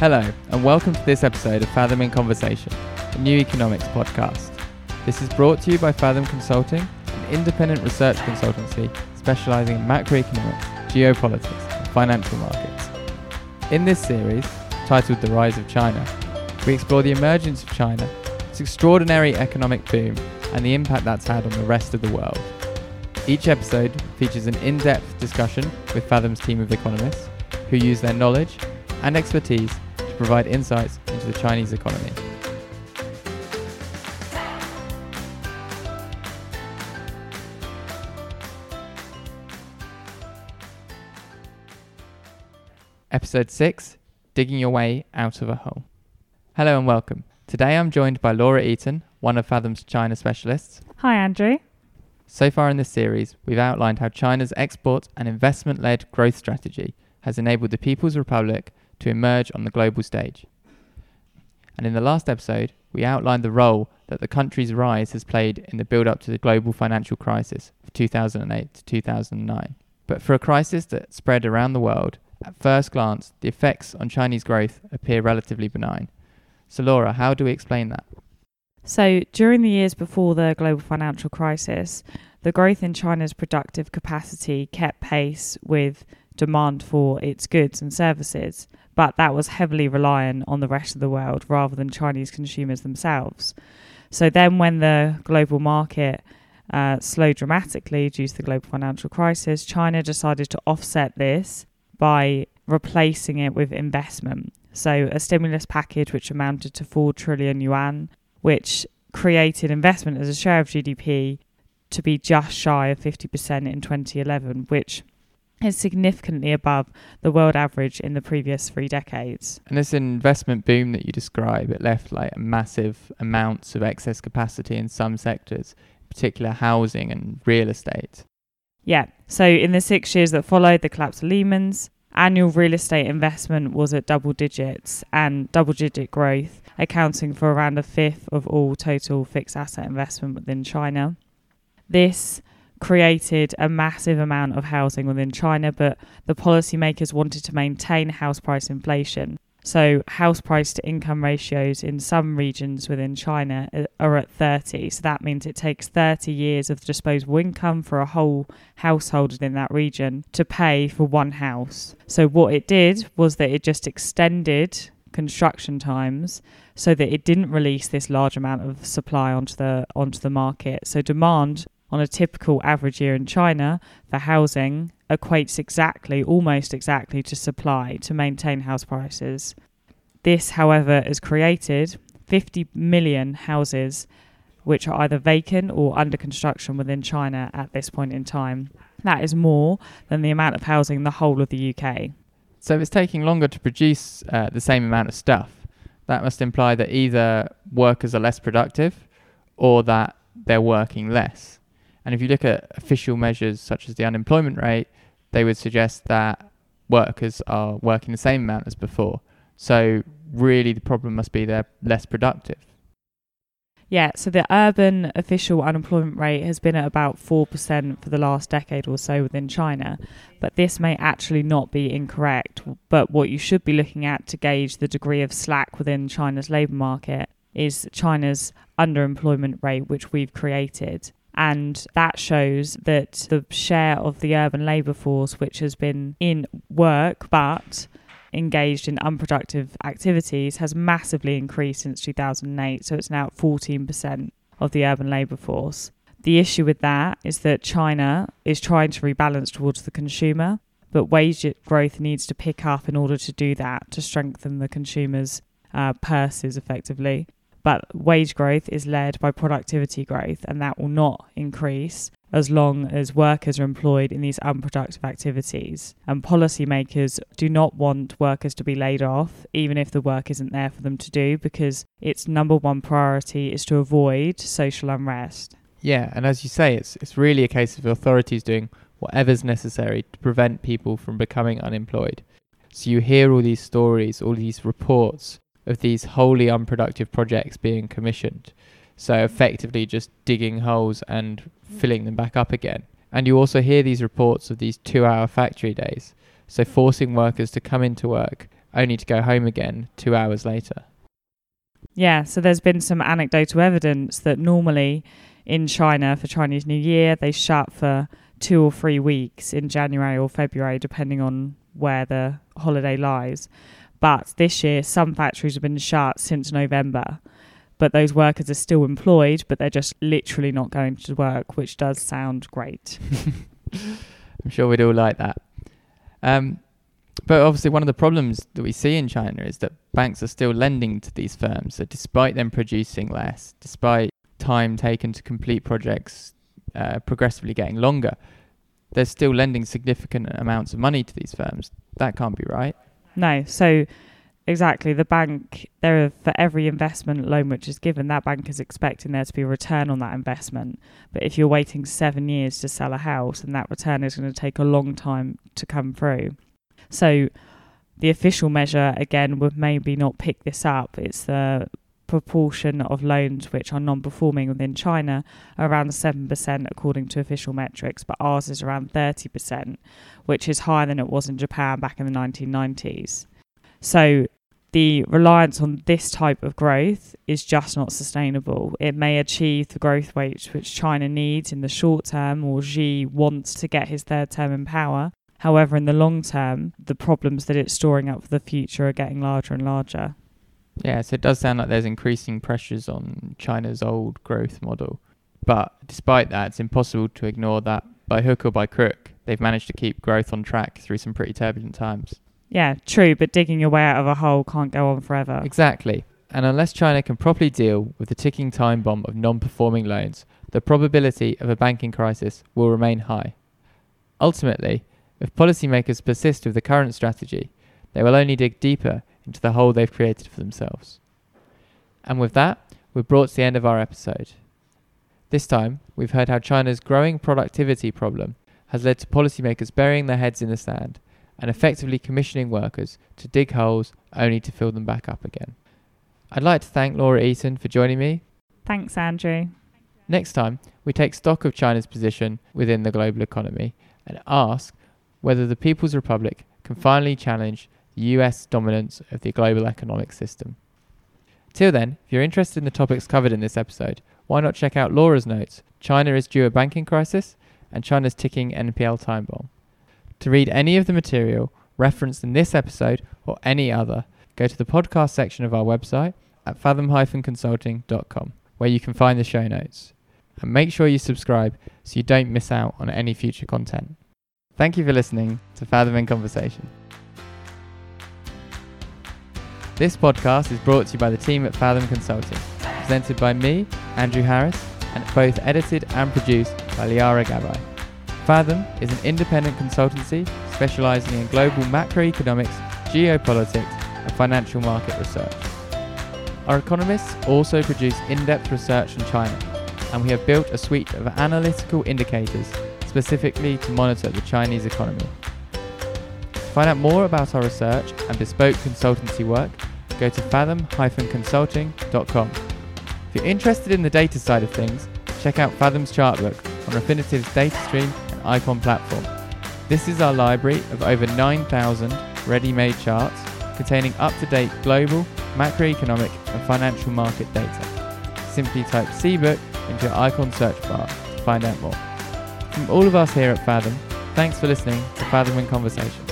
Hello, and welcome to this episode of Fathom in Conversation, a new economics podcast. This is brought to you by Fathom Consulting, an independent research consultancy specializing in macroeconomics, geopolitics, and financial markets. In this series, titled The Rise of China, we explore the emergence of China, its extraordinary economic boom, and the impact that's had on the rest of the world. Each episode features an in depth discussion with Fathom's team of economists who use their knowledge and expertise provide insights into the Chinese economy. Episode 6 Digging Your Way Out of a Hole. Hello and welcome. Today I'm joined by Laura Eaton, one of Fathom's China specialists. Hi, Andrew. So far in this series, we've outlined how China's export and investment led growth strategy has enabled the People's Republic to emerge on the global stage. And in the last episode, we outlined the role that the country's rise has played in the build up to the global financial crisis of 2008 to 2009. But for a crisis that spread around the world, at first glance, the effects on Chinese growth appear relatively benign. So, Laura, how do we explain that? So, during the years before the global financial crisis, the growth in China's productive capacity kept pace with demand for its goods and services, but that was heavily reliant on the rest of the world rather than Chinese consumers themselves. So, then when the global market uh, slowed dramatically due to the global financial crisis, China decided to offset this by replacing it with investment. So, a stimulus package which amounted to 4 trillion yuan, which created investment as a share of GDP to be just shy of 50% in 2011, which is significantly above the world average in the previous three decades. And this investment boom that you describe, it left like massive amounts of excess capacity in some sectors, in particular housing and real estate. Yeah. So in the six years that followed the collapse of Lehman's, annual real estate investment was at double digits and double digit growth, accounting for around a fifth of all total fixed asset investment within China. This created a massive amount of housing within China, but the policymakers wanted to maintain house price inflation. So, house price to income ratios in some regions within China uh, are at 30. So, that means it takes 30 years of disposable income for a whole household in that region to pay for one house. So, what it did was that it just extended construction times so that it didn't release this large amount of supply onto the onto the market. So demand on a typical average year in China for housing equates exactly, almost exactly, to supply to maintain house prices. This, however, has created 50 million houses which are either vacant or under construction within China at this point in time. That is more than the amount of housing in the whole of the UK. So if it's taking longer to produce uh, the same amount of stuff. That must imply that either workers are less productive or that they're working less. And if you look at official measures such as the unemployment rate, they would suggest that workers are working the same amount as before. So really the problem must be they're less productive. Yeah, so the urban official unemployment rate has been at about 4% for the last decade or so within China. But this may actually not be incorrect. But what you should be looking at to gauge the degree of slack within China's labour market is China's underemployment rate, which we've created. And that shows that the share of the urban labour force, which has been in work but engaged in unproductive activities, has massively increased since 2008. So it's now at 14% of the urban labour force. The issue with that is that China is trying to rebalance towards the consumer, but wage growth needs to pick up in order to do that, to strengthen the consumer's uh, purses effectively. But wage growth is led by productivity growth, and that will not increase as long as workers are employed in these unproductive activities. And policymakers do not want workers to be laid off, even if the work isn't there for them to do, because its number one priority is to avoid social unrest. Yeah, and as you say, it's it's really a case of authorities doing whatever's necessary to prevent people from becoming unemployed. So you hear all these stories, all these reports of these wholly unproductive projects being commissioned. So effectively just digging holes and mm. filling them back up again. And you also hear these reports of these two hour factory days. So forcing workers to come into work only to go home again two hours later. Yeah, so there's been some anecdotal evidence that normally in China for Chinese New Year they shut for two or three weeks in January or February, depending on where the holiday lies. But this year, some factories have been shut since November, but those workers are still employed, but they're just literally not going to work, which does sound great. I'm sure we'd all like that. Um, but obviously, one of the problems that we see in China is that banks are still lending to these firms. So, despite them producing less, despite time taken to complete projects uh, progressively getting longer, they're still lending significant amounts of money to these firms. That can't be right. No. So, exactly, the bank, there for every investment loan which is given, that bank is expecting there to be a return on that investment. But if you're waiting seven years to sell a house, and that return is going to take a long time to come through. So, the official measure again would maybe not pick this up. It's the proportion of loans which are non-performing within China are around 7% according to official metrics, but ours is around 30%, which is higher than it was in Japan back in the 1990s. So the reliance on this type of growth is just not sustainable. It may achieve the growth rates which China needs in the short term, or Xi wants to get his third term in power. However, in the long term, the problems that it's storing up for the future are getting larger and larger. Yeah, so it does sound like there's increasing pressures on China's old growth model. But despite that, it's impossible to ignore that by hook or by crook, they've managed to keep growth on track through some pretty turbulent times. Yeah, true, but digging your way out of a hole can't go on forever. Exactly. And unless China can properly deal with the ticking time bomb of non performing loans, the probability of a banking crisis will remain high. Ultimately, if policymakers persist with the current strategy, they will only dig deeper into the hole they've created for themselves. And with that, we're brought to the end of our episode. This time, we've heard how China's growing productivity problem has led to policymakers burying their heads in the sand and effectively commissioning workers to dig holes only to fill them back up again. I'd like to thank Laura Eaton for joining me. Thanks, Andrew. Next time, we take stock of China's position within the global economy and ask whether the People's Republic can finally challenge US dominance of the global economic system. Till then, if you're interested in the topics covered in this episode, why not check out Laura's notes China is due a banking crisis and China's ticking NPL time bomb. To read any of the material referenced in this episode or any other, go to the podcast section of our website at fathom-consulting.com where you can find the show notes. And make sure you subscribe so you don't miss out on any future content. Thank you for listening to Fathom in Conversation. This podcast is brought to you by the team at Fathom Consulting, presented by me, Andrew Harris, and both edited and produced by Liara Gabai. Fathom is an independent consultancy specializing in global macroeconomics, geopolitics, and financial market research. Our economists also produce in depth research on China, and we have built a suite of analytical indicators specifically to monitor the Chinese economy. To find out more about our research and bespoke consultancy work, go to fathom-consulting.com. If you're interested in the data side of things, check out Fathom's chartbook on Refinitiv's DataStream and Eikon platform. This is our library of over 9,000 ready-made charts containing up-to-date global, macroeconomic and financial market data. Simply type CBook into your Eikon search bar to find out more. From all of us here at Fathom, thanks for listening to Fathom in Conversation.